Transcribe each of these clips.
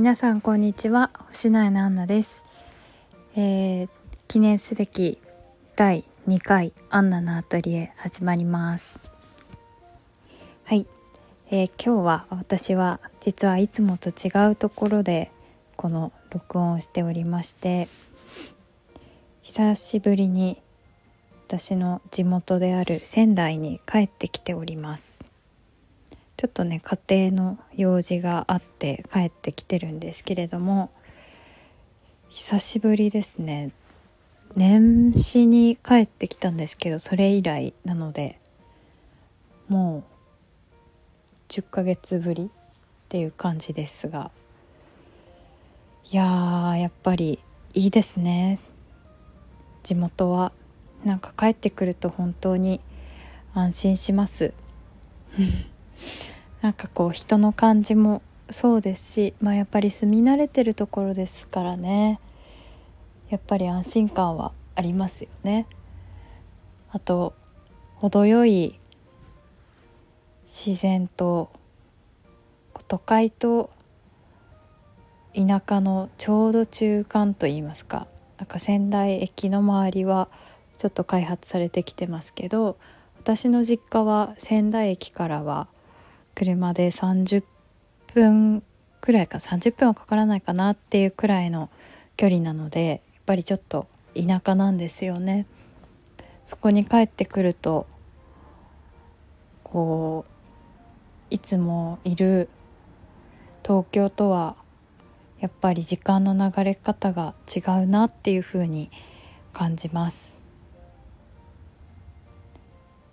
皆さんこんにちは。星野アンナです、えー、記念すべき第2回アンナのアトリエ始まります。はい、えー、今日は私は実はいつもと違うところでこの録音をしておりまして久しぶりに私の地元である仙台に帰ってきております。ちょっとね家庭の用事があって帰ってきてるんですけれども久しぶりですね。年始に帰ってきたんですけどそれ以来なのでもう10ヶ月ぶりっていう感じですが。いやーやっぱりいいですね。地元は。なんか帰ってくると本当に安心します。なんかこう人の感じもそうですし、まあ、やっぱり住み慣れてるところですからねやっぱり安心感はありますよね。あと程よい自然と都会と田舎のちょうど中間といいますかなんか仙台駅の周りはちょっと開発されてきてますけど私の実家は仙台駅からは車で30分くらいか30分はかからないかなっていうくらいの距離なのでやっぱりちょっと田舎なんですよね。そこに帰ってくるとこういつもいる東京とはやっぱり時間の流れ方が違うなっていうふうに感じます。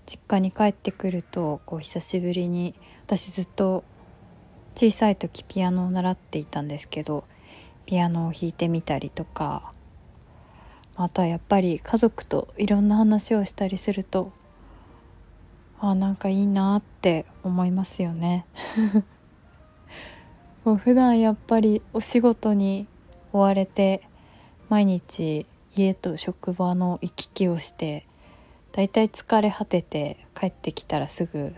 実家に帰ってくるとこう久しぶりに私ずっと小さい時ピアノを習っていたんですけどピアノを弾いてみたりとかあとはやっぱり家族といろんな話をしたりするとあなんかいいなって思いますよね。もう普段やっぱりお仕事に追われて毎日家と職場の行き来をしてだいたい疲れ果てて帰ってきたらすぐ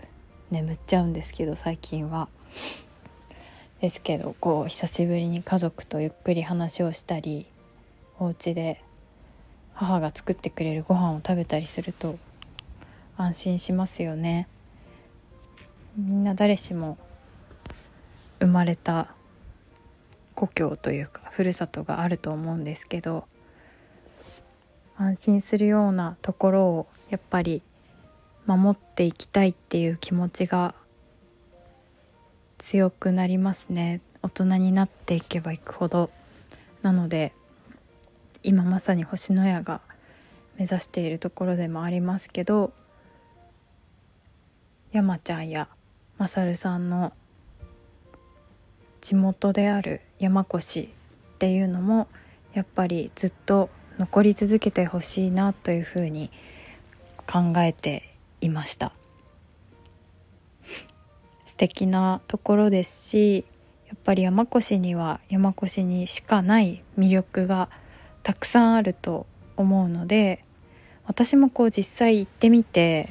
眠っちゃうんですけど最近は。ですけどこう久しぶりに家族とゆっくり話をしたりお家で母が作ってくれるご飯を食べたりすると安心しますよね。みんな誰しも生まれた故郷というかふるさとがあると思うんですけど安心するようなところをやっぱり守っていきたいっていう気持ちが強くなりますね。大人になっていけばいくほど。なので今まさに星のやが目指しているところでもありますけど山ちゃんやまさるさんの地元である山越っていうのもやっぱりずっと残り続けてほしいなというふうに考えていました。素敵なところですしやっぱり山越には山越にしかない魅力がたくさんあると思うので私もこう実際行ってみて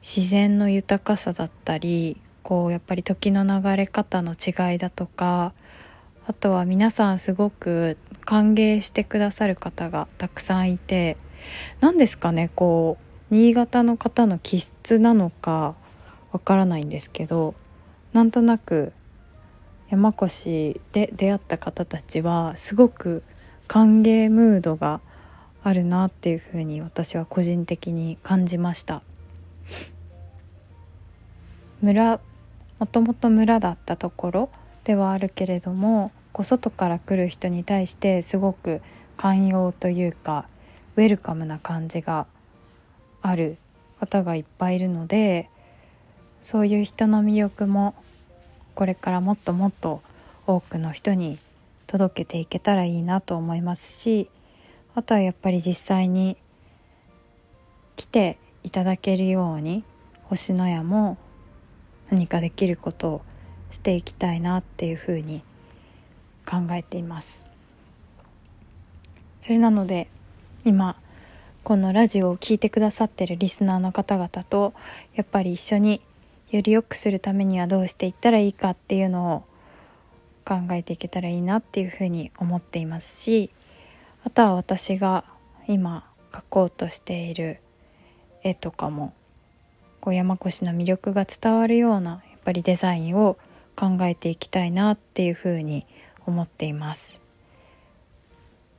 自然の豊かさだったりこうやっぱり時の流れ方の違いだとかあとは皆さんすごく歓迎してくださる方がたくさんいて何ですかねこう新潟の方の気質なのかわからないんですけどなんとなく山越で出会った方たちはすごく歓迎ムードがあるなっていうふうに私は個人的に感じました。村もともと村だったところではあるけれどもこう外から来る人に対してすごく寛容というかウェルカムな感じがある方がいっぱいいるのでそういう人の魅力もこれからもっともっと多くの人に届けていけたらいいなと思いますしあとはやっぱり実際に来ていただけるように星のやも何かできることをしていきたいなっていうふうに考えています。それなので今このラジオを聴いてくださってるリスナーの方々とやっぱり一緒により良くするためにはどうしていったらいいかっていうのを考えていけたらいいなっていうふうに思っていますしあとは私が今描こうとしている絵とかもこう山越の魅力が伝わるようなやっぱりデザインを考えていきたいなっていうふうに思っています。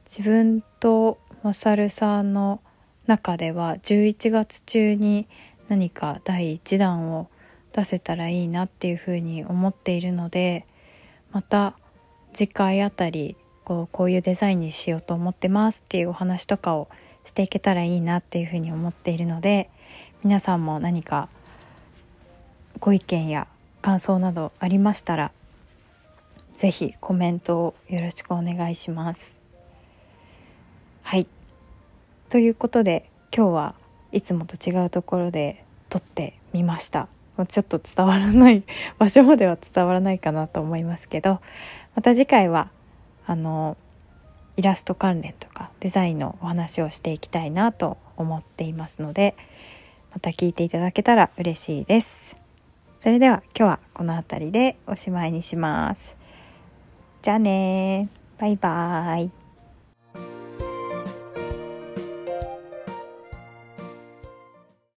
自分とマサルさんの中では11月中に何か第1弾を出せたらいいなっていうふうに思っているのでまた次回あたりこうこういうデザインにしようと思ってますっていうお話とかをしていけたらいいなっていうふうに思っているので皆さんも何かご意見や感想などありましたら是非コメントをよろしくお願いします。はいということで今日はいつもと違うところで撮ってみました。ちょっと伝わらない 場所までは伝わらないかなと思いますけどまた次回はあのイラスト関連とかデザインのお話をしていきたいなと思っていますのでまた聞いていただけたら嬉しいです。それでは今日はこの辺りでおしまいにします。じゃあねバイバーイ。